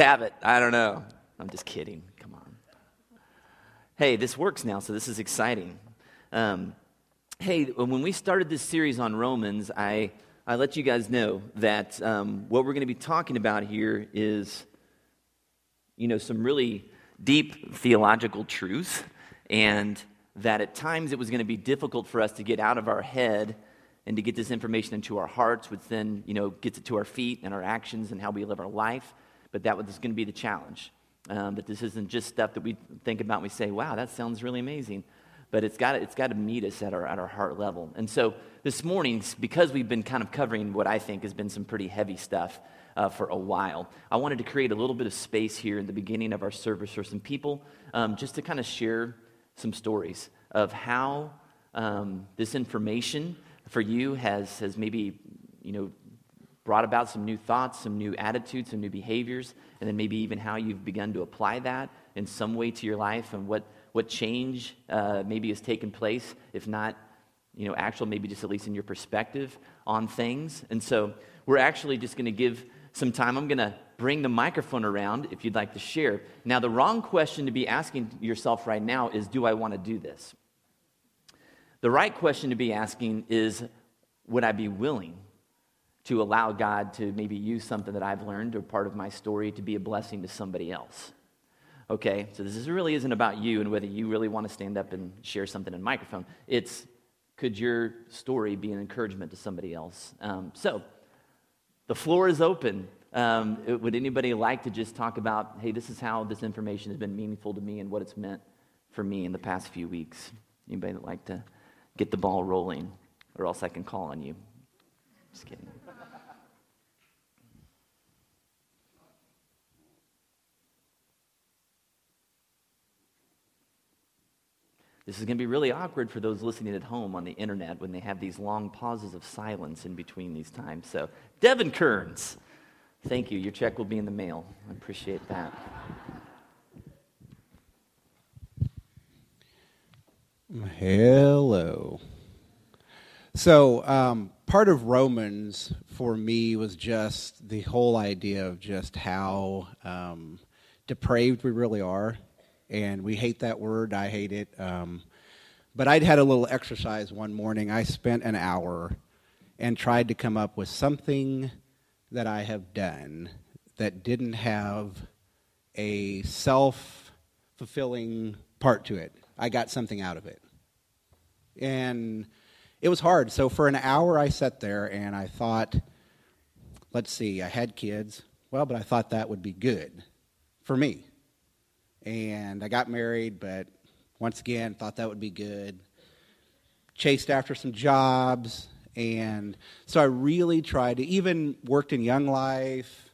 have it. I don't know. I'm just kidding. Come on. Hey, this works now, so this is exciting. Um, hey, when we started this series on Romans, I, I let you guys know that um, what we're going to be talking about here is, you know, some really deep theological truths, and that at times it was going to be difficult for us to get out of our head and to get this information into our hearts, which then, you know, gets it to our feet and our actions and how we live our life. But that was going to be the challenge. Um, that this isn't just stuff that we think about and we say, wow, that sounds really amazing. But it's got, it's to meet us at our, at our heart level. And so this morning, because we've been kind of covering what I think has been some pretty heavy stuff uh, for a while, I wanted to create a little bit of space here in the beginning of our service for some people um, just to kind of share some stories of how um, this information for you has, has maybe, you know, brought about some new thoughts, some new attitudes, some new behaviors, and then maybe even how you've begun to apply that in some way to your life and what, what change uh, maybe has taken place, if not, you know, actual, maybe just at least in your perspective on things. And so we're actually just going to give some time. I'm going to bring the microphone around if you'd like to share. Now, the wrong question to be asking yourself right now is Do I want to do this? The right question to be asking is Would I be willing to allow God to maybe use something that I've learned or part of my story to be a blessing to somebody else? Okay, so this really isn't about you and whether you really want to stand up and share something in a microphone. It's could your story be an encouragement to somebody else? Um, so the floor is open. Um, would anybody like to just talk about, hey, this is how this information has been meaningful to me and what it's meant for me in the past few weeks? Anybody that like to get the ball rolling, or else I can call on you. Just kidding. This is going to be really awkward for those listening at home on the internet when they have these long pauses of silence in between these times. So, Devin Kearns, thank you. Your check will be in the mail. I appreciate that. Hello. So, um, part of Romans for me was just the whole idea of just how um, depraved we really are. And we hate that word. I hate it. Um, but I'd had a little exercise one morning. I spent an hour and tried to come up with something that I have done that didn't have a self fulfilling part to it. I got something out of it. And it was hard. So for an hour, I sat there and I thought, let's see, I had kids. Well, but I thought that would be good for me. And I got married, but once again, thought that would be good. Chased after some jobs. And so I really tried to, even worked in Young Life,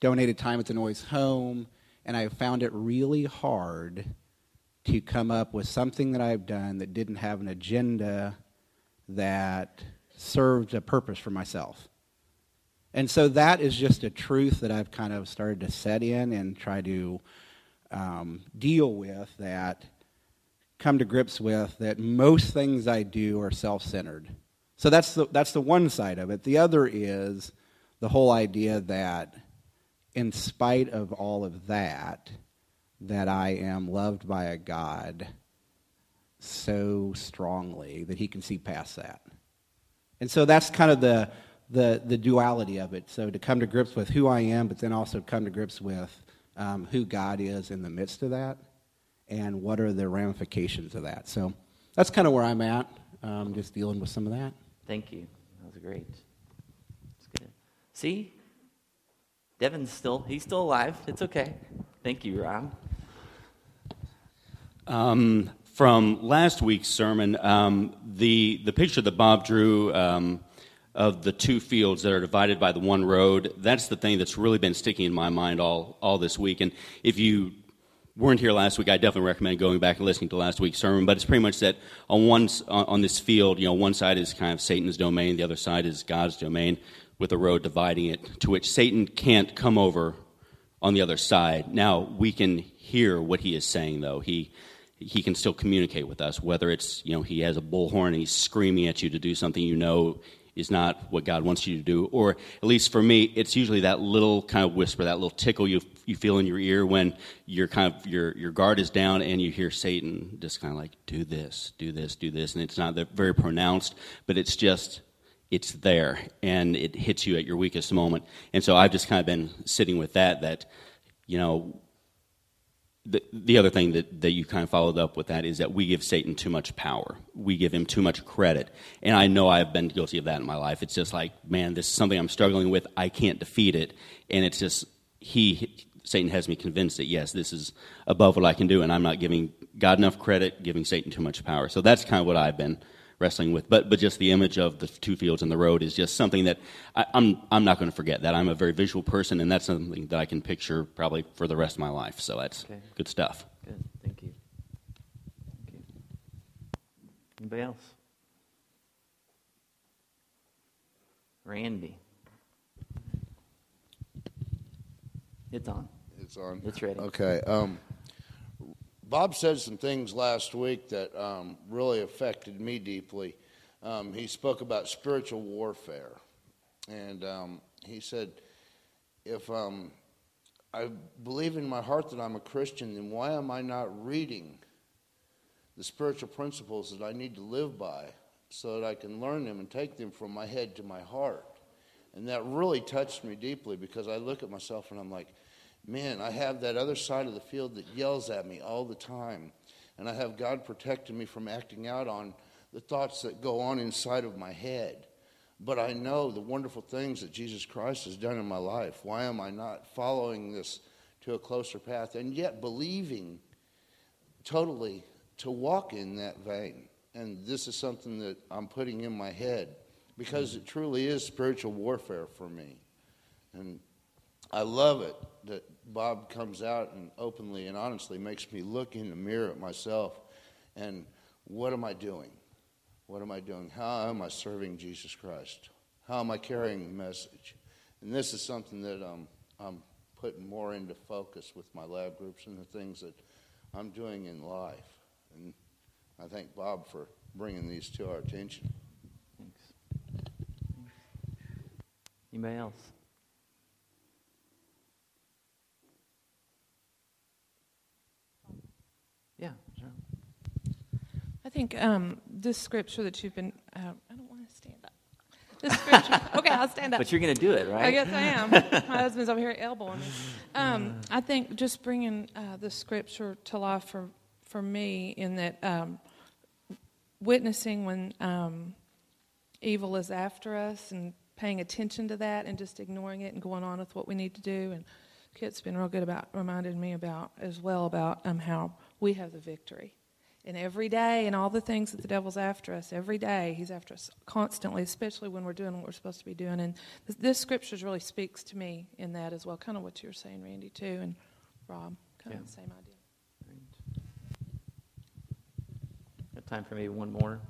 donated time at the Noise home, and I found it really hard to come up with something that I've done that didn't have an agenda that served a purpose for myself. And so that is just a truth that I've kind of started to set in and try to um, deal with that, come to grips with that most things I do are self centered. So that's the, that's the one side of it. The other is the whole idea that, in spite of all of that, that I am loved by a God so strongly that he can see past that. And so that's kind of the, the, the duality of it. So to come to grips with who I am, but then also come to grips with um, who God is in the midst of that and what are the ramifications of that. So that's kind of where I'm at, um, just dealing with some of that. Thank you. That was great. That's good. See? Devin's still, he's still alive. It's okay. Thank you, Rob. Um, from last week's sermon, um, the, the picture that Bob drew um, of the two fields that are divided by the one road, that's the thing that's really been sticking in my mind all, all this week. And if you weren't here last week, I definitely recommend going back and listening to last week's sermon. But it's pretty much that on one on this field, you know, one side is kind of Satan's domain, the other side is God's domain, with a road dividing it, to which Satan can't come over on the other side. Now we can hear what he is saying, though. He he can still communicate with us, whether it's, you know, he has a bullhorn and he's screaming at you to do something you know is not what God wants you to do. Or at least for me, it's usually that little kind of whisper, that little tickle you, you feel in your ear when your kind of your, your guard is down and you hear Satan just kind of like, do this, do this, do this. And it's not very pronounced, but it's just, it's there and it hits you at your weakest moment. And so I've just kind of been sitting with that, that, you know, the, the other thing that, that you kind of followed up with that is that we give Satan too much power. We give him too much credit. And I know I've been guilty of that in my life. It's just like, man, this is something I'm struggling with. I can't defeat it. And it's just, he, Satan has me convinced that, yes, this is above what I can do. And I'm not giving God enough credit, giving Satan too much power. So that's kind of what I've been wrestling with. But, but just the image of the two fields and the road is just something that I, I'm, I'm not going to forget that. I'm a very visual person, and that's something that I can picture probably for the rest of my life. So that's okay. good stuff. Good. Thank you. Thank you. Anybody else? Randy. It's on. It's on. It's ready. Okay. Um, Bob said some things last week that um, really affected me deeply. Um, he spoke about spiritual warfare. And um, he said, if um, I believe in my heart that I'm a Christian, then why am I not reading the spiritual principles that I need to live by so that I can learn them and take them from my head to my heart? And that really touched me deeply because I look at myself and I'm like, man, I have that other side of the field that yells at me all the time. And I have God protecting me from acting out on the thoughts that go on inside of my head. But I know the wonderful things that Jesus Christ has done in my life. Why am I not following this to a closer path and yet believing totally to walk in that vein? And this is something that I'm putting in my head because it truly is spiritual warfare for me. And I love it that Bob comes out and openly and honestly makes me look in the mirror at myself and what am I doing? What am I doing? How am I serving Jesus Christ? How am I carrying the message? And this is something that um, I'm putting more into focus with my lab groups and the things that I'm doing in life. And I thank Bob for bringing these to our attention. Thanks. Anybody else? Yeah, sure. I think um, this scripture that you've been, uh, I don't want to stand up. This scripture, okay, I'll stand up. But you're going to do it, right? I guess I am. My husband's over here elbowing me. Um, I think just bringing uh, the scripture to life for, for me in that um, witnessing when um, evil is after us and paying attention to that and just ignoring it and going on with what we need to do. And Kit's been real good about reminding me about as well about um, how we have the victory. And every day, and all the things that the devil's after us, every day, he's after us constantly, especially when we're doing what we're supposed to be doing. And this, this scripture really speaks to me in that as well, kind of what you were saying, Randy, too, and Rob, kind yeah. of the same idea. Got time for maybe one more?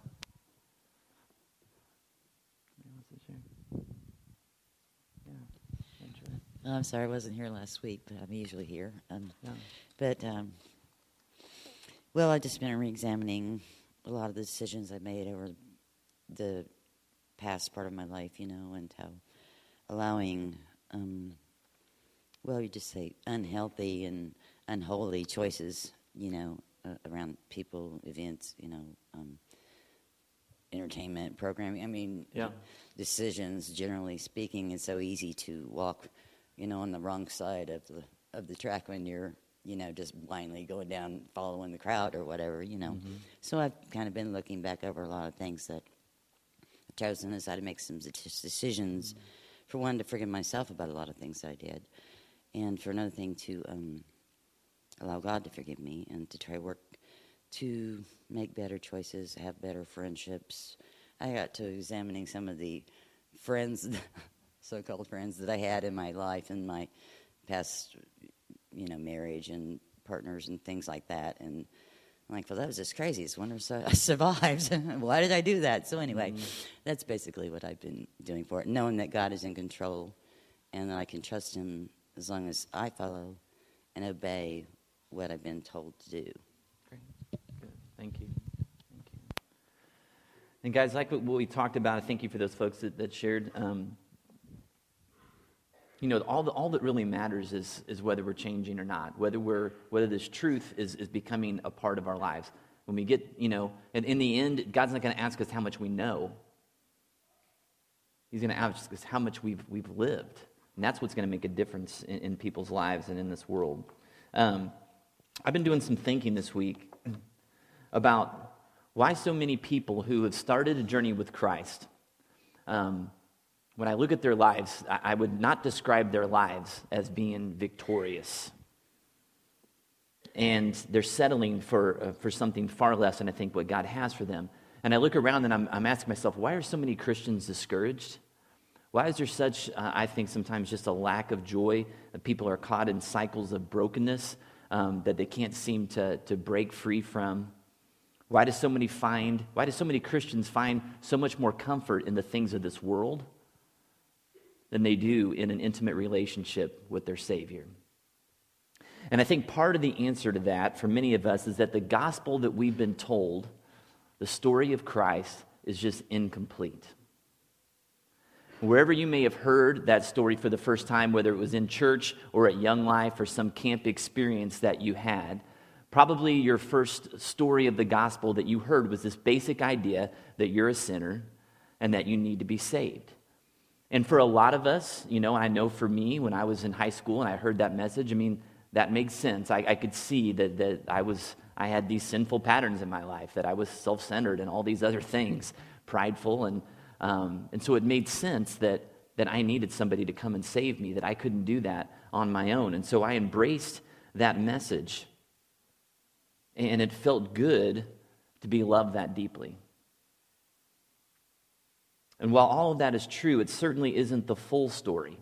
I'm sorry I wasn't here last week, but I'm usually here. Um, yeah. But um, well, I've just been re-examining a lot of the decisions I made over the past part of my life, you know, and how allowing, um, well, you just say unhealthy and unholy choices, you know, uh, around people, events, you know, um, entertainment programming. I mean, yeah. decisions, generally speaking, it's so easy to walk, you know, on the wrong side of the of the track when you're you know, just blindly going down, following the crowd or whatever, you know. Mm-hmm. So I've kind of been looking back over a lot of things that I've chosen as I to make some decisions. Mm-hmm. For one, to forgive myself about a lot of things I did, and for another thing, to um, allow God to forgive me and to try work to make better choices, have better friendships. I got to examining some of the friends, so-called friends that I had in my life in my past you know, marriage and partners and things like that. And I'm like, well, that was just crazy. It's wonder I survived. Why did I do that? So anyway, mm-hmm. that's basically what I've been doing for it, knowing that God is in control and that I can trust Him as long as I follow and obey what I've been told to do. Great. Good. Thank you. Thank you. And guys, like what we talked about, I thank you for those folks that, that shared. Um, you know, all, the, all that really matters is, is whether we're changing or not, whether, we're, whether this truth is, is becoming a part of our lives. When we get, you know, and in the end, God's not going to ask us how much we know. He's going to ask us how much we've, we've lived. And that's what's going to make a difference in, in people's lives and in this world. Um, I've been doing some thinking this week about why so many people who have started a journey with Christ, um, when I look at their lives, I, would not describe their lives as being victorious. And they're settling for, uh, for something far less than I think what God has for them. And I look around and I'm, I'm asking myself, why are so many Christians discouraged? Why is there such, uh, I think, sometimes just a lack of joy? That people are caught in cycles of brokenness um, that they can't seem to, to break free from? Why do so many find, why do so many Christians find so much more comfort in the things of this world than they do in an intimate relationship with their Savior? And I think part of the answer to that for many of us is that the gospel that we've been told, the story of Christ, is just incomplete. Wherever you may have heard that story for the first time, whether it was in church or at Young Life or some camp experience that you had, probably your first story of the gospel that you heard was this basic idea that you're a sinner and that you need to be saved. And for a lot of us, you know, I know for me, when I was in high school and I heard that message, I mean, that makes sense. I, I could see that, that I was I had these sinful patterns in my life, that I was self-centered and all these other things, prideful and um, and so it made sense that, that I needed somebody to come and save me, that I couldn't do that on my own. And so I embraced that message. And it felt good to be loved that deeply. And while all of that is true, it certainly isn't the full story.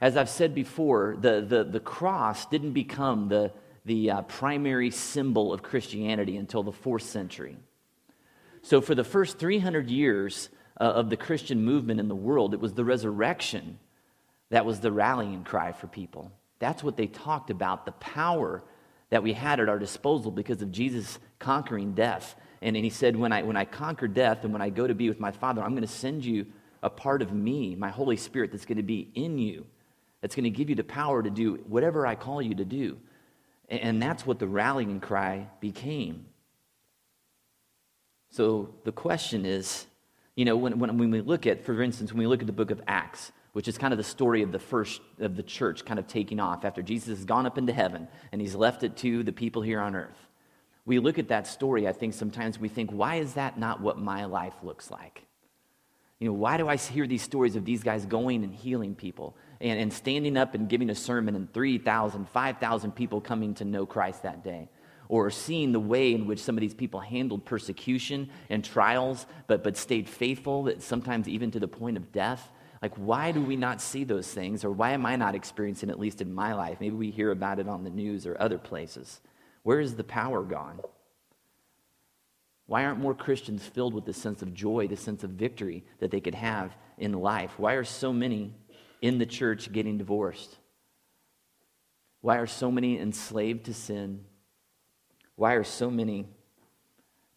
As I've said before, the, the, the cross didn't become the, the uh, primary symbol of Christianity until the fourth century. So, for the first 300 years uh, of the Christian movement in the world, it was the resurrection that was the rallying cry for people. That's what they talked about the power that we had at our disposal because of Jesus conquering death. And, and he said, when I, when I conquer death and when I go to be with my Father, I'm going to send you a part of me, my Holy Spirit, that's going to be in you, that's going to give you the power to do whatever I call you to do. And, and that's what the rallying cry became. So the question is, you know, when, when, when we look at, for instance, when we look at the book of Acts, which is kind of the story of the first of the church kind of taking off after Jesus has gone up into heaven and he's left it to the people here on earth. We look at that story, I think sometimes we think, why is that not what my life looks like? You know, why do I hear these stories of these guys going and healing people and, and standing up and giving a sermon and 3,000, 5,000 people coming to know Christ that day? or seeing the way in which some of these people handled persecution and trials, but, but stayed faithful, sometimes even to the point of death. Like, why do we not see those things? Or why am I not experiencing, at least in my life? Maybe we hear about it on the news or other places. Where is the power gone? Why aren't more Christians filled with the sense of joy, the sense of victory that they could have in life? Why are so many in the church getting divorced? Why are so many enslaved to sin? Why are so many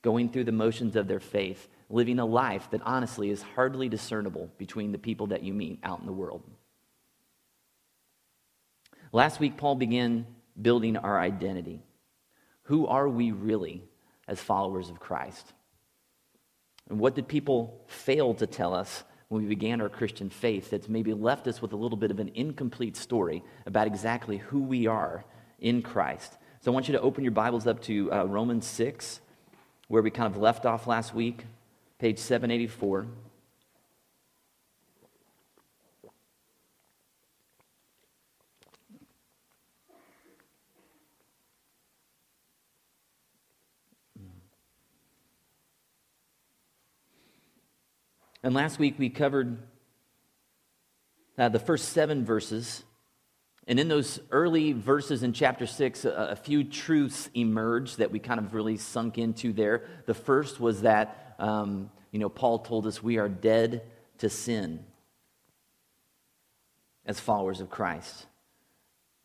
going through the motions of their faith, living a life that honestly is hardly discernible between the people that you meet out in the world? Last week, Paul began building our identity. Who are we really as followers of Christ? And what did people fail to tell us when we began our Christian faith that's maybe left us with a little bit of an incomplete story about exactly who we are in Christ? So I want you to open your Bibles up to uh, Romans 6, where we kind of left off last week, page 784. And last week we covered uh, the first seven verses and in those early verses in chapter 6, a, a, few truths emerged that we kind of really sunk into there. The first was that, um, you know, Paul told us we are dead to sin as followers of Christ.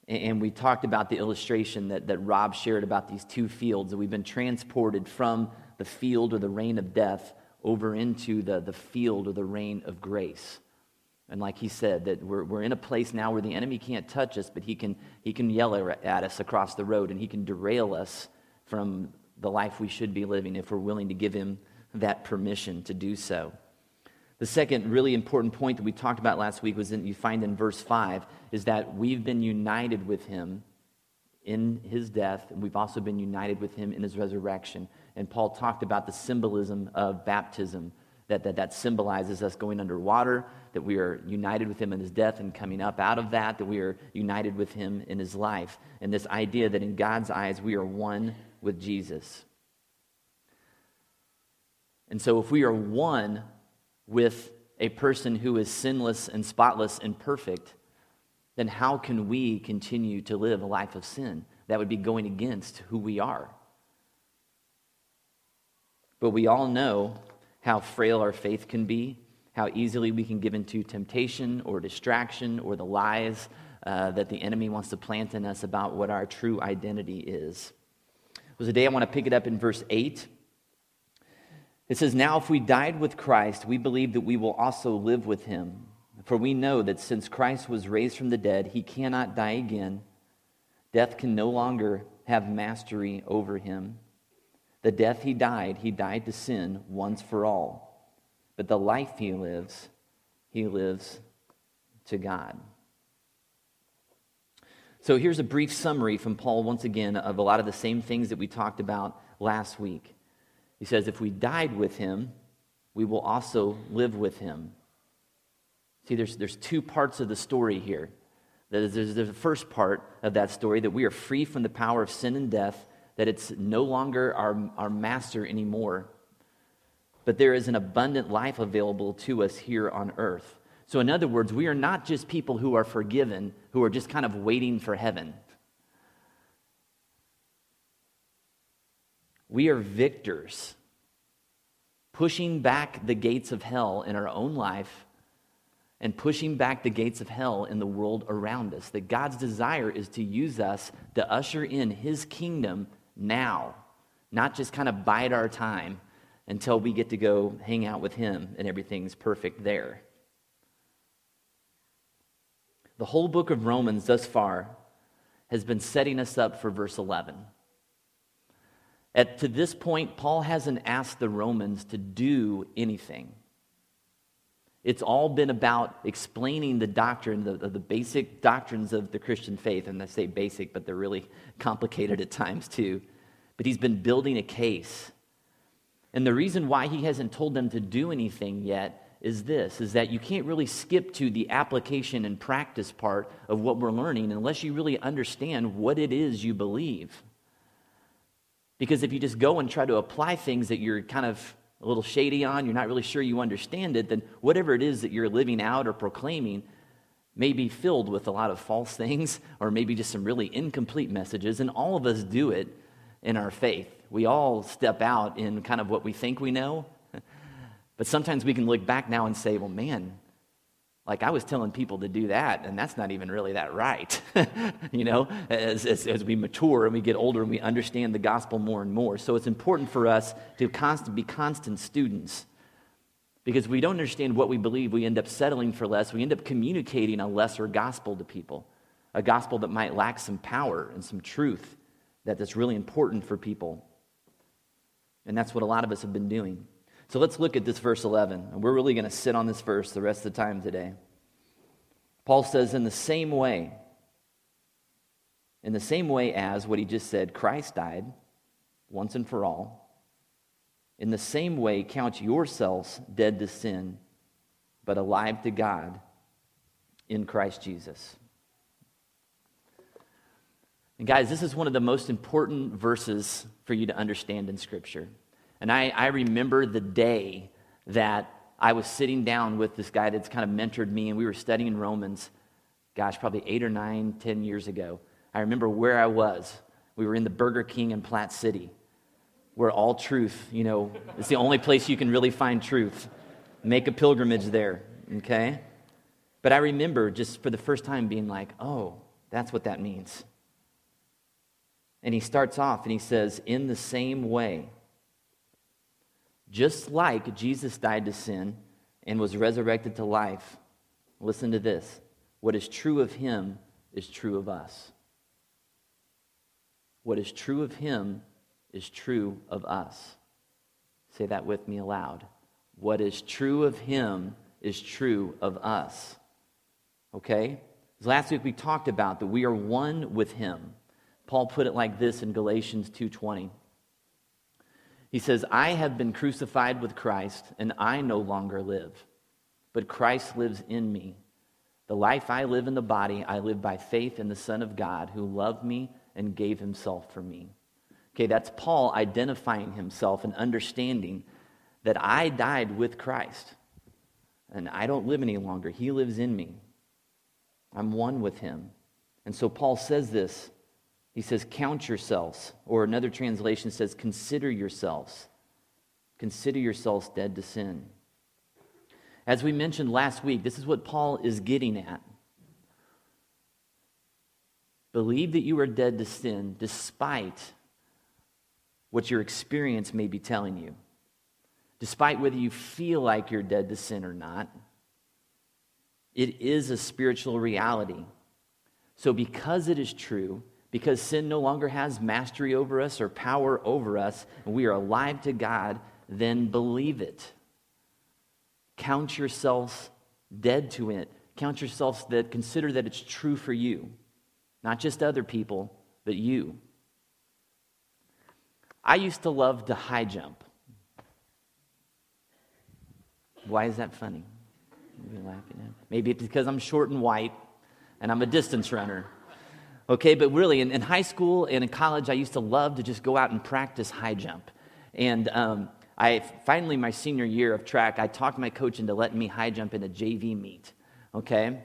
And, and we talked about the illustration that, that Rob shared about these two fields, that we've been transported from the field or the reign of death over into the, the field or the reign of grace. And like he said, that we're, we're in a place now where the enemy can't touch us, but he can, he can yell at us across the road and he can derail us from the life we should be living if we're willing to give him that permission to do so. The second really important point that we talked about last week was that you find in verse 5 is that we've been united with him in his death, and we've also been united with him in his resurrection. And Paul talked about the symbolism of baptism, that that, that symbolizes us going underwater, that we are united with him in his death and coming up out of that, that we are united with him in his life. And this idea that in God's eyes we are one with Jesus. And so if we are one with a person who is sinless and spotless and perfect, then how can we continue to live a life of sin? That would be going against who we are. But we all know how frail our faith can be, how easily we can give into temptation or distraction or the lies uh, that the enemy wants to plant in us about what our true identity is. It was a day I want to pick it up in verse 8. It says, Now if we died with Christ, we believe that we will also live with him. For we know that since Christ was raised from the dead, he cannot die again. Death can no longer have mastery over him. The death he died, he died to sin once for all. But the life he lives, he lives to God. So here's a brief summary from Paul, once again, of a lot of the same things that we talked about last week. He says, If we died with him, we will also live with him. See, there's, there's two parts of the story here. There's, the first part of that story that we are free from the power of sin and death, that it's no longer our, our master anymore. But there is an abundant life available to us here on earth. So, in other words, we are not just people who are forgiven, who are just kind of waiting for heaven. We are victors, pushing back the gates of hell in our own life and pushing back the gates of hell in the world around us. That God's desire is to use us to usher in his kingdom now, not just kind of bide our time until we get to go hang out with him and everything's perfect there. The whole book of Romans thus far has been setting us up for verse 11. At, to this point, Paul hasn't asked the Romans to do anything. It's all been about explaining the doctrine, the, the basic doctrines of the Christian faith. And I say basic, but they're really complicated at times too. But he's been building a case. And the reason why he hasn't told them to do anything yet is this is that you can't really skip to the application and practice part of what we're learning unless you really understand what it is you believe. Because if you just go and try to apply things that you're kind of a little shady on, you're not really sure you understand it, then whatever it is that you're living out or proclaiming may be filled with a lot of false things or maybe just some really incomplete messages. And all of us do it in our faith. We all step out in kind of what we think we know. But sometimes we can look back now and say, well, man, like I was telling people to do that, and that's not even really that right. you know, as, as, as, we mature and we get older and we understand the gospel more and more. So it's important for us to constant, be constant students. Because we don't understand what we believe, we end up settling for less. We end up communicating a lesser gospel to people, a gospel that might lack some power and some truth that that's really important for people. And that's what a lot of us have been doing. So let's look at this verse 11. And we're really going to sit on this verse the rest of the time today. Paul says, in the same way, in the same way as what he just said, Christ died once and for all. In the same way, count yourselves dead to sin, but alive to God in Christ Jesus. And guys, this is one of the most important verses for you to understand in Scripture. And I, I remember the day that I was sitting down with this guy that's kind of mentored me, and we were studying Romans, gosh, probably eight or nine, ten years ago. I remember where I was. We were in the Burger King in Platte City, where all truth, you know, it's the only place you can really find truth. Make a pilgrimage there, okay? But I remember just for the first time being like, oh, that's what that means. And he starts off and he says, in the same way Just like Jesus died to sin and was resurrected to life, listen to this what is true of him is true of us. What is true of him is true of us. Say that with me aloud. What is true of him is true of us. Okay? Last week we talked about that we are one with him. Paul put it like this in Galatians 2:20. He says, "I have been crucified with Christ, and I no longer live, but Christ lives in me. The life I live in the body, I live by faith in the Son of God who loved me and gave himself for me." Okay, that's Paul identifying himself and understanding that I died with Christ. And I don't live any longer. He lives in me. I'm one with him. And so Paul says this. He says, Count yourselves. Or another translation says, Consider yourselves. Consider yourselves dead to sin. As we mentioned last week, this is what Paul is getting at. Believe that you are dead to sin despite what your experience may be telling you, despite whether you feel like you're dead to sin or not. It is a spiritual reality. So, because it is true, because sin no longer has mastery over us or power over us, and we are alive to God, then believe it. Count yourselves dead to it. Count yourselves that consider that it's true for you, not just other people, but you. I used to love to high jump. Why is that funny? Maybe it's because I'm short and white and I'm a distance runner. Okay, but really, in, in high school and in college, I used to love to just go out and practice high jump. And um, I finally, my senior year of track, I talked my coach into letting me high jump in a JV meet. Okay,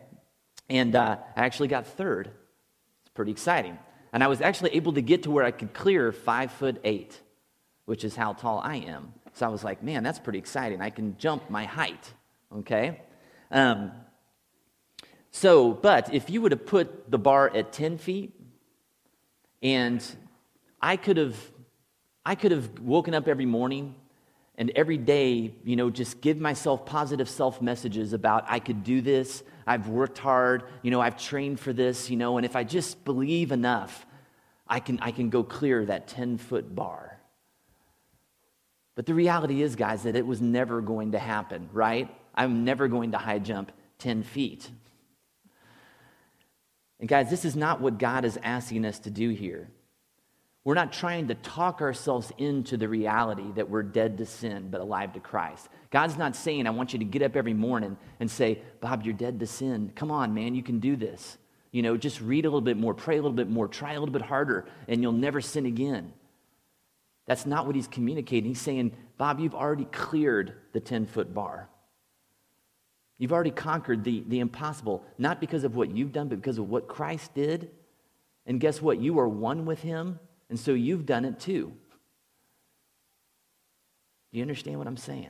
and uh, I actually got third. It's pretty exciting. And I was actually able to get to where I could clear five foot eight, which is how tall I am. So I was like, man, that's pretty exciting. I can jump my height. Okay. Um, so, but if you would have put the bar at 10 feet, and I could have, I could have woken up every morning and every day, you know, just give myself positive self messages about I could do this, I've worked hard, you know, I've trained for this, you know, and if I just believe enough, I can, I can go clear that 10 foot bar. But the reality is, guys, that it was never going to happen, right? I'm never going to high jump 10 feet. And guys, this is not what God is asking us to do here. We're not trying to talk ourselves into the reality that we're dead to sin but alive to Christ. God's not saying, I want you to get up every morning and say, Bob, you're dead to sin. Come on, man, you can do this. You know, just read a little bit more, pray a little bit more, try a little bit harder, and you'll never sin again. That's not what he's communicating. He's saying, Bob, you've already cleared the 10 foot bar. You've already conquered the, the impossible, not because of what you've done, but because of what Christ did. And guess what? You are one with him, and so you've done it too. Do you understand what I'm saying?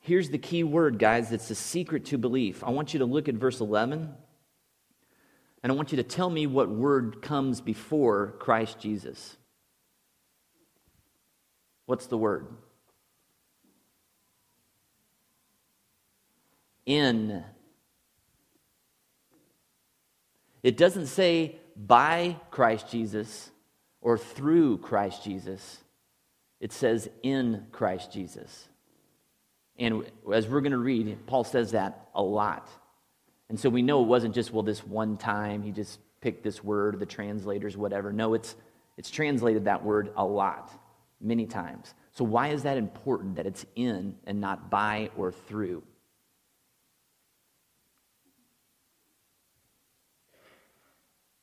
Here's the key word, guys. It's the secret to belief. I want you to look at verse 11, and I want you to tell me what word comes before Christ Jesus. What's the word? In. It doesn't say by Christ Jesus or through Christ Jesus. It says in Christ Jesus. And as we're going to read, Paul says that a lot. And so we know it wasn't just, well, this one time he just picked this word, the translators, whatever. No, it's, it's translated that word a lot, many times. So why is that important that it's in and not by or through?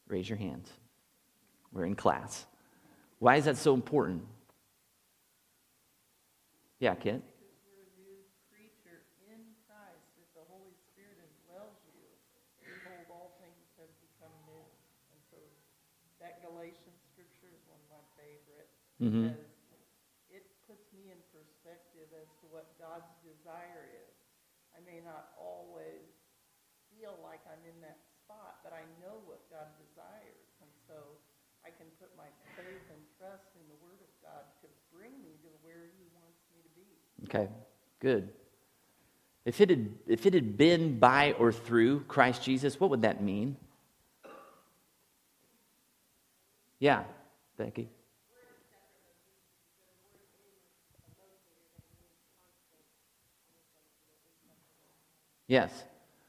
Raise your hands. We're in class. Why is that so important? Yeah, Kit? Mm-hmm. it puts me in perspective as to what God's desire is. I may not always feel like I'm in that spot, but I know what God desires. And so I can put my faith and trust in the Word of God to bring me to where He wants me to be. Okay, good. If it had, if it had been by or through Christ Jesus, what would that mean? Yeah, Becky. Yes.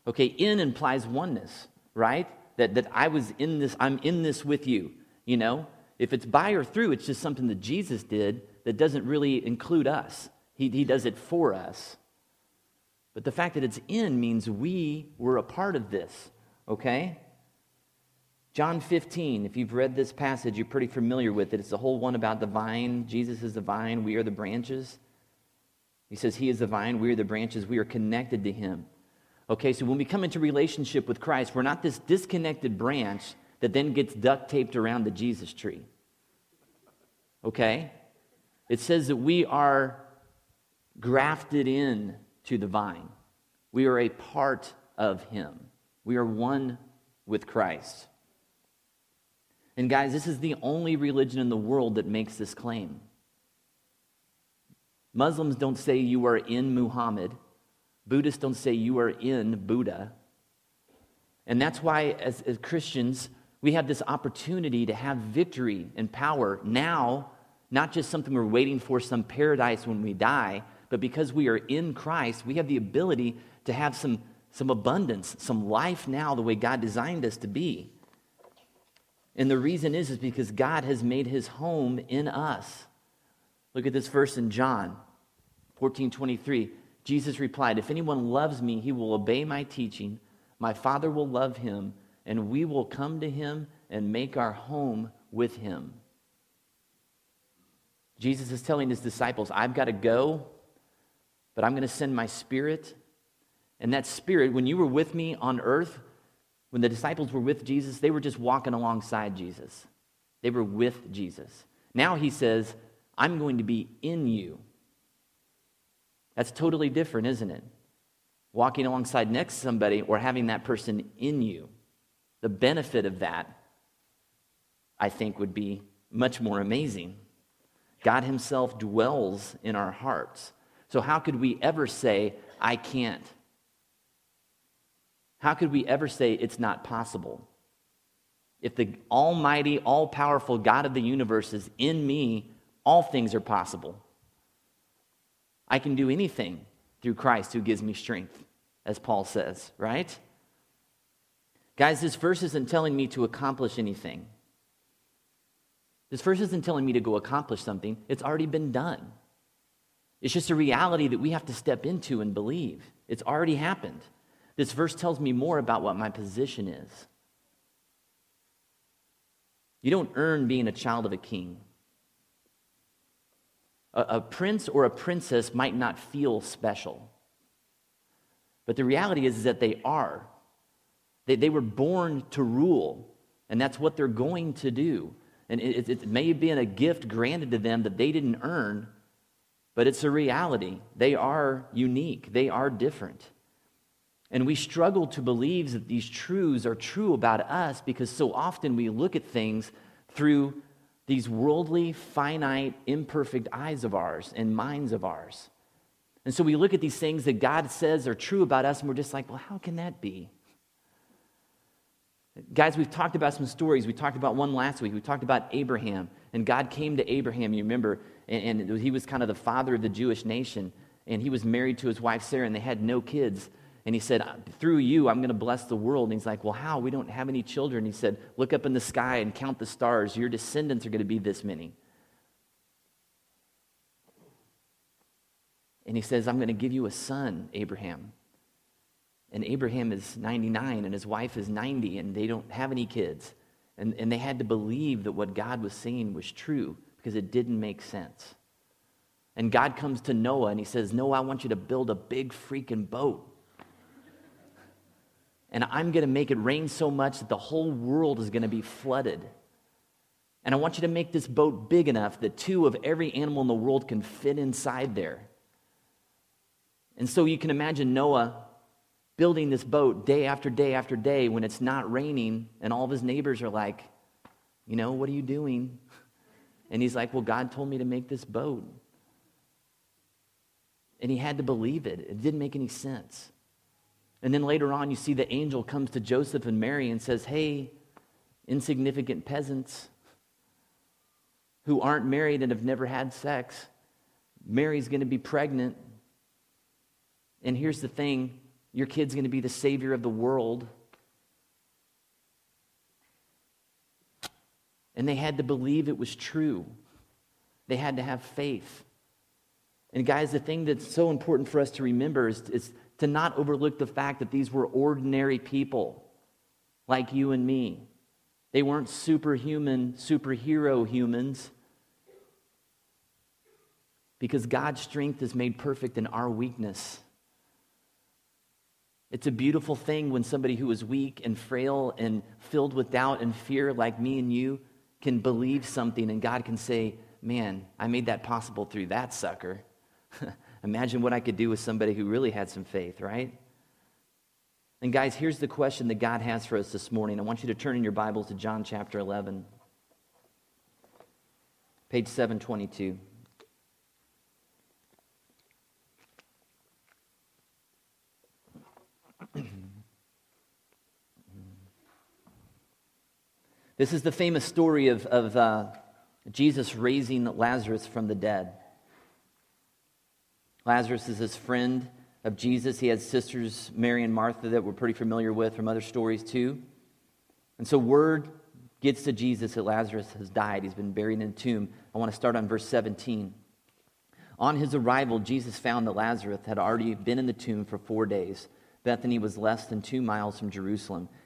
Okay, in implies oneness, right? That, that I was in this, I'm in this with you, you know? If it's by or through, it's just something that Jesus did that doesn't really include us. He, he does it for us. But the fact that it's in means we were a part of this, okay? John 15, if you've read this passage, you're pretty familiar with it. It's the whole one about the vine. Jesus is the vine, we are the branches. He says, He is the vine, we are the branches, we are connected to Him. Okay, so when we come into relationship with Christ, we're not this disconnected branch that then gets duct taped around the Jesus tree. Okay? It says that we are grafted in to the vine. We are a part of him. We are one with Christ. And guys, this is the only religion in the world that makes this claim. Muslims don't say you are in Muhammad. Buddhists don't say you are in Buddha. And that's why, as, as, Christians, we have this opportunity to have victory and power now, not just something we're waiting for, some paradise when we die, but because we are in Christ, we have the ability to have some, some abundance, some life now the way God designed us to be. And the reason is, is because God has made his home in us. Look at this verse in John 14 23. Jesus replied, If anyone loves me, he will obey my teaching. My Father will love him, and we will come to him and make our home with him. Jesus is telling his disciples, I've got to go, but I'm going to send my spirit. And that spirit, when you were with me on earth, when the disciples were with Jesus, they were just walking alongside Jesus. They were with Jesus. Now he says, I'm going to be in you. That's totally different, isn't it? Walking alongside next to somebody or having that person in you. The benefit of that, I think, would be much more amazing. God Himself dwells in our hearts. So, how could we ever say, I can't? How could we ever say it's not possible? If the almighty, all powerful God of the universe is in me, all things are possible. I can do anything through Christ who gives me strength, as Paul says, right? Guys, this verse isn't telling me to accomplish anything. This verse isn't telling me to go accomplish something, it's already been done. It's just a reality that we have to step into and believe. It's already happened. This verse tells me more about what my position is. You don't earn being a child of a king. A, a, prince or a princess might not feel special. But the reality is, is that they are. They, they were born to rule, and that's what they're going to do. And it, it may have been a gift granted to them that they didn't earn, but it's a reality. They are unique, they are different. And we struggle to believe that these truths are true about us because so often we look at things through these worldly, finite, imperfect eyes of ours and minds of ours. And so we look at these things that God says are true about us, and we're just like, well, how can that be? Guys, we've talked about some stories. We talked about one last week. We talked about Abraham, and God came to Abraham, you remember, and, and he was kind of the father of the Jewish nation, and he was married to his wife Sarah, and they had no kids. And he said, Through you, I'm going to bless the world. And he's like, Well, how? We don't have any children. He said, Look up in the sky and count the stars. Your descendants are going to be this many. And he says, I'm going to give you a son, Abraham. And Abraham is 99 and his wife is 90 and they don't have any kids. And, and they had to believe that what God was saying was true because it didn't make sense. And God comes to Noah and he says, Noah, I want you to build a big freaking boat. And I'm going to make it rain so much that the whole world is going to be flooded. And I want you to make this boat big enough that two of every animal in the world can fit inside there. And so you can imagine Noah building this boat day after day after day when it's not raining, and all of his neighbors are like, you know, what are you doing? And he's like, Well, God told me to make this boat. And he had to believe it. It didn't make any sense. And then later on, you see the angel comes to Joseph and Mary and says, Hey, insignificant peasants who aren't married and have never had sex, Mary's going to be pregnant. And here's the thing your kid's going to be the savior of the world. And they had to believe it was true. They had to have faith. And, guys, the thing that's so important for us to remember is, is to not overlook the fact that these were ordinary people like you and me. They weren't superhuman, superhero humans. Because God's strength is made perfect in our weakness. It's a beautiful thing when somebody who is weak and frail and filled with doubt and fear, like me and you, can believe something and God can say, Man, I made that possible through that sucker. Imagine what I could do with somebody who really had some faith, right? And guys, here's the question that God has for us this morning. I want you to turn in your Bibles to John chapter 11, page 722. This is the famous story of, of uh, Jesus raising Lazarus from the dead. Lazarus is his friend of Jesus. He had sisters, Mary and Martha, that we're pretty familiar with from other stories too. And so word gets to Jesus that Lazarus has died. He's been buried in a tomb. I want to start on verse 17. On his arrival, Jesus found that Lazarus had already been in the tomb for four days. Bethany was less than two miles from Jerusalem,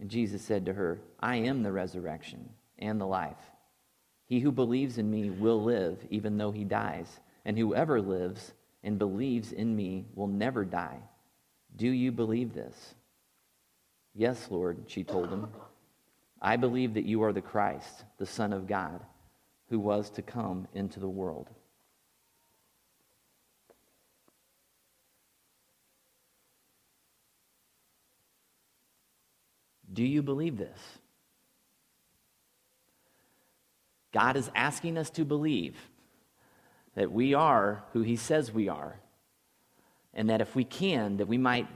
And Jesus said to her, I am the resurrection and the life. He who believes in me will live even though he dies, and whoever lives and believes in me will never die. Do you believe this? Yes, Lord, she told him. I believe that you are the Christ, the Son of God, who was to come into the world. Do you believe this? God is asking us to believe that we are who he says we are and that if we can that we might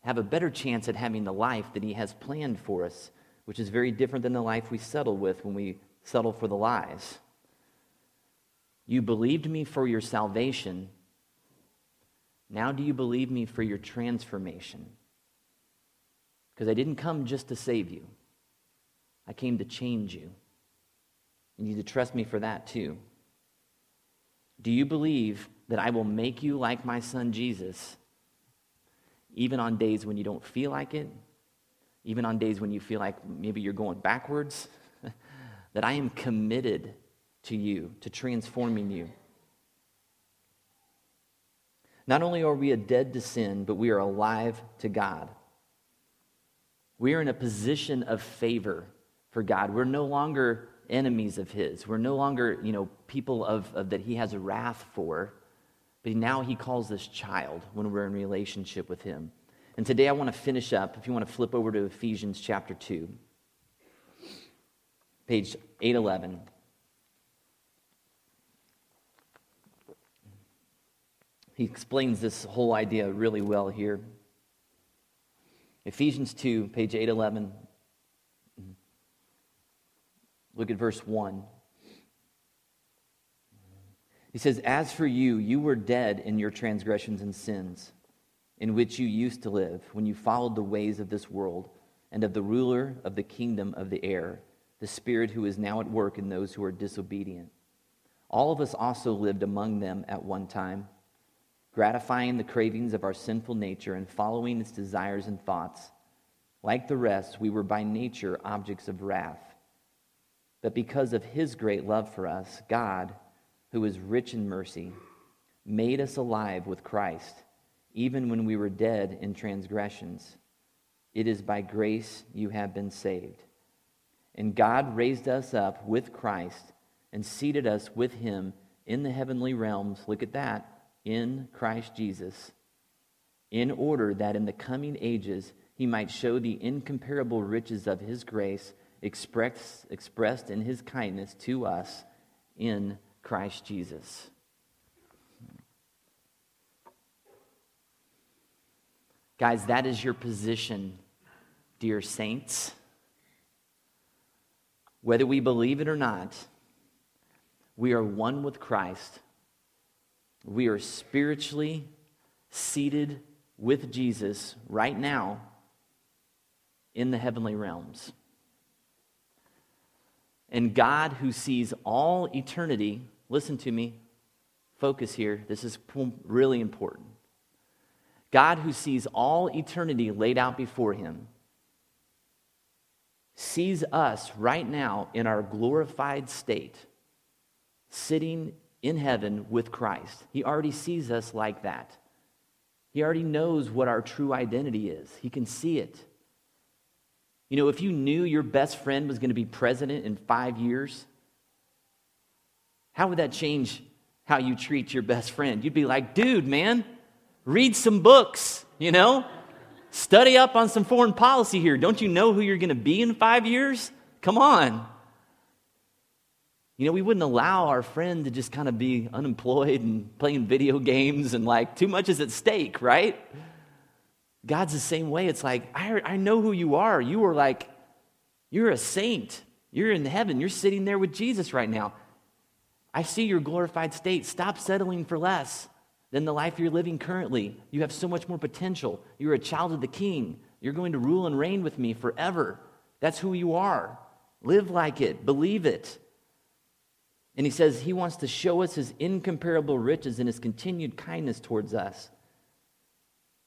have a better chance at having the life that he has planned for us which is very different than the life we settle with when we settle for the lies. You believed me for your salvation. Now do you believe me for your transformation because i didn't come just to save you i came to change you you need to trust me for that too. Do you believe that I will make you like my son Jesus, even on days when you don't feel like it, even on days when you feel like maybe you're going backwards? that I am committed to you, to transforming you. Not only are we a dead to sin, but we are alive to God. We are in a position of favor for God. We're no longer enemies of his. We're no longer, you know, people of, of, that he has wrath for, but now he calls us child when we're in relationship with him. And today I want to finish up, if you want to flip over to Ephesians chapter 2, page 811. He explains this whole idea really well here. Ephesians 2, page 811. Look at verse 1. He says, As for you, you were dead in your transgressions and sins, in which you used to live when you followed the ways of this world and of the ruler of the kingdom of the air, the Spirit who is now at work in those who are disobedient. All of us also lived among them at one time, gratifying the cravings of our sinful nature and following its desires and thoughts. Like the rest, we were by nature objects of wrath. But because of his great love for us, God, who is rich in mercy, made us alive with Christ, even when we were dead in transgressions. It is by grace you have been saved. And God raised us up with Christ and seated us with him in the heavenly realms. Look at that, in Christ Jesus, in order that in the coming ages he might show the incomparable riches of his grace expressed, expressed in his kindness to us in Christ Jesus. Guys, that is your position, dear saints. Whether we believe it or not, we are one with Christ. We are spiritually seated with Jesus right now in the heavenly realms. And God, who sees all eternity, listen to me, focus here, this is really important. God, who sees all eternity laid out before him, sees us right now in our glorified state, sitting in heaven with Christ. He already sees us like that. He already knows what our true identity is, He can see it. You know, if you knew your best friend was going to be president in five years, how would that change how you treat your best friend? You'd be like, dude, man, read some books, you know? Study up on some foreign policy here. Don't you know who you're going to be in five years? Come on. You know, we wouldn't allow our friend to just kind of be unemployed and playing video games and like too much is at stake, right? God's the same way. It's like, I, I know who you are. You are like, you're a saint. You're in heaven. You're sitting there with Jesus right now. I see your glorified state. Stop settling for less than the life you're living currently. You have so much more potential. You're a child of the king. You're going to rule and reign with me forever. That's who you are. Live like it, believe it. And he says he wants to show us his incomparable riches and his continued kindness towards us.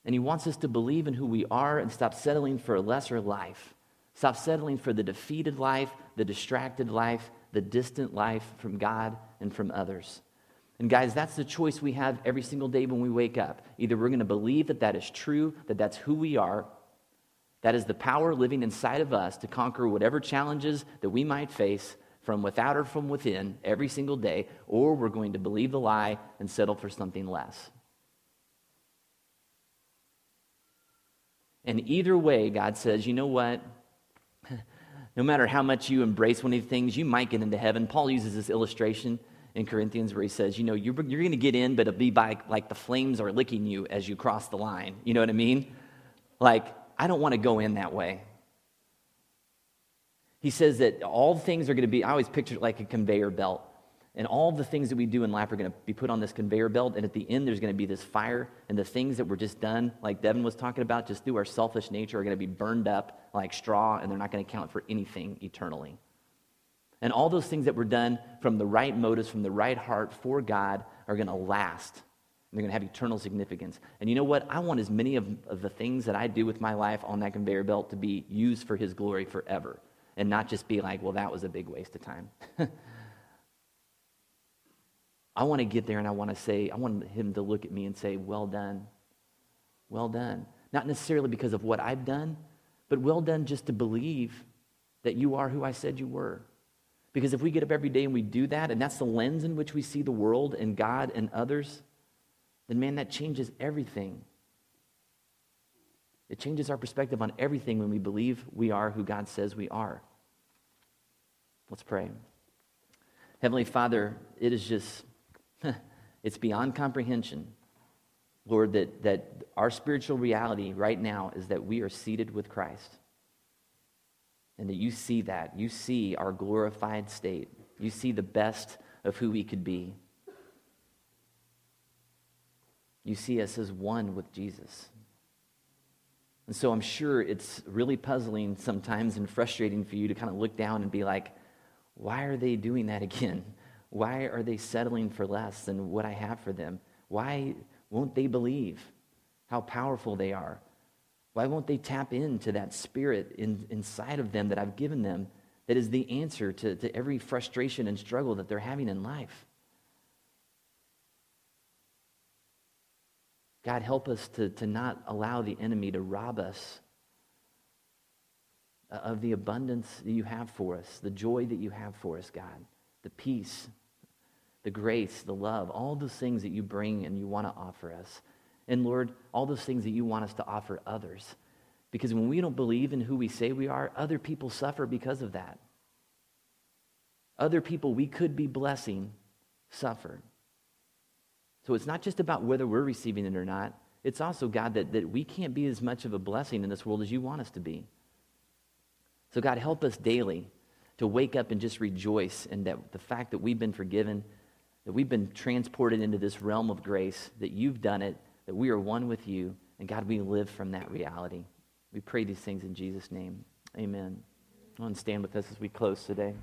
And He wants us to believe in who we are and stop settling for a lesser life. Stop settling for the defeated life, the distracted life, the distant life from God and from others. And guys, that's the choice we have every single day when we wake up. Either we're going to believe that that is true, that that's who we are, that is the power living inside of us to conquer whatever challenges that we might face from without or from within every single day, or we're going to believe the lie and settle for something less. And either way, God says, you know what? no matter how much you embrace one of these things, you might get into heaven. Paul uses this illustration in Corinthians where he says, you know, you're, you're going to get in, but it'll be by like the flames are licking you as you cross the line. You know what I mean? Like, I don't want to go in that way. He says that all things are going to be, I always picture it like a conveyor belt. And all the things that we do in life are going to be put on this conveyor belt. And at the end, there's going to be this fire. And the things that were just done, like Devin was talking about, just through our selfish nature, are going to be burned up like straw. And they're not going to count for anything eternally. And all those things that were done from the right motives, from the right heart for God, are going to last. They're going to have eternal significance. And you know what? I want as many of, of the things that I do with my life on that conveyor belt to be used for His glory forever. And not just be like, well, that was a big waste of time. I want to get there and I want to say, I want him to look at me and say, Well done. Well done. Not necessarily because of what I've done, but well done just to believe that you are who I said you were. Because if we get up every day and we do that, and that's the lens in which we see the world and God and others, then man, that changes everything. It changes our perspective on everything when we believe we are who God says we are. Let's pray. Heavenly Father, it is just it's beyond comprehension, Lord, that, that our spiritual reality right now is that we are seated with Christ. And that you see that. You see our glorified state. You see the best of who we could be. You see us as one with Jesus. And so I'm sure it's really puzzling sometimes and frustrating for you to kind of look down and be like, why are they doing that again? Why are they settling for less than what I have for them? Why won't they believe how powerful they are? Why won't they tap into that spirit in, inside of them that I've given them that is the answer to, to every frustration and struggle that they're having in life? God, help us to, to not allow the enemy to rob us of the abundance that you have for us, the joy that you have for us, God, the peace, the grace, the love, all those things that you bring and you want to offer us. And Lord, all those things that you want us to offer others. Because when we don't believe in who we say we are, other people suffer because of that. Other people we could be blessing suffer. So it's not just about whether we're receiving it or not. It's also, God, that, that we can't be as much of a blessing in this world as you want us to be. So, God, help us daily to wake up and just rejoice in that the fact that we've been forgiven, that we've been transported into this realm of grace, that you've done it, that we are one with you, and God, we live from that reality. We pray these things in Jesus' name. Amen. To stand with us as we close today.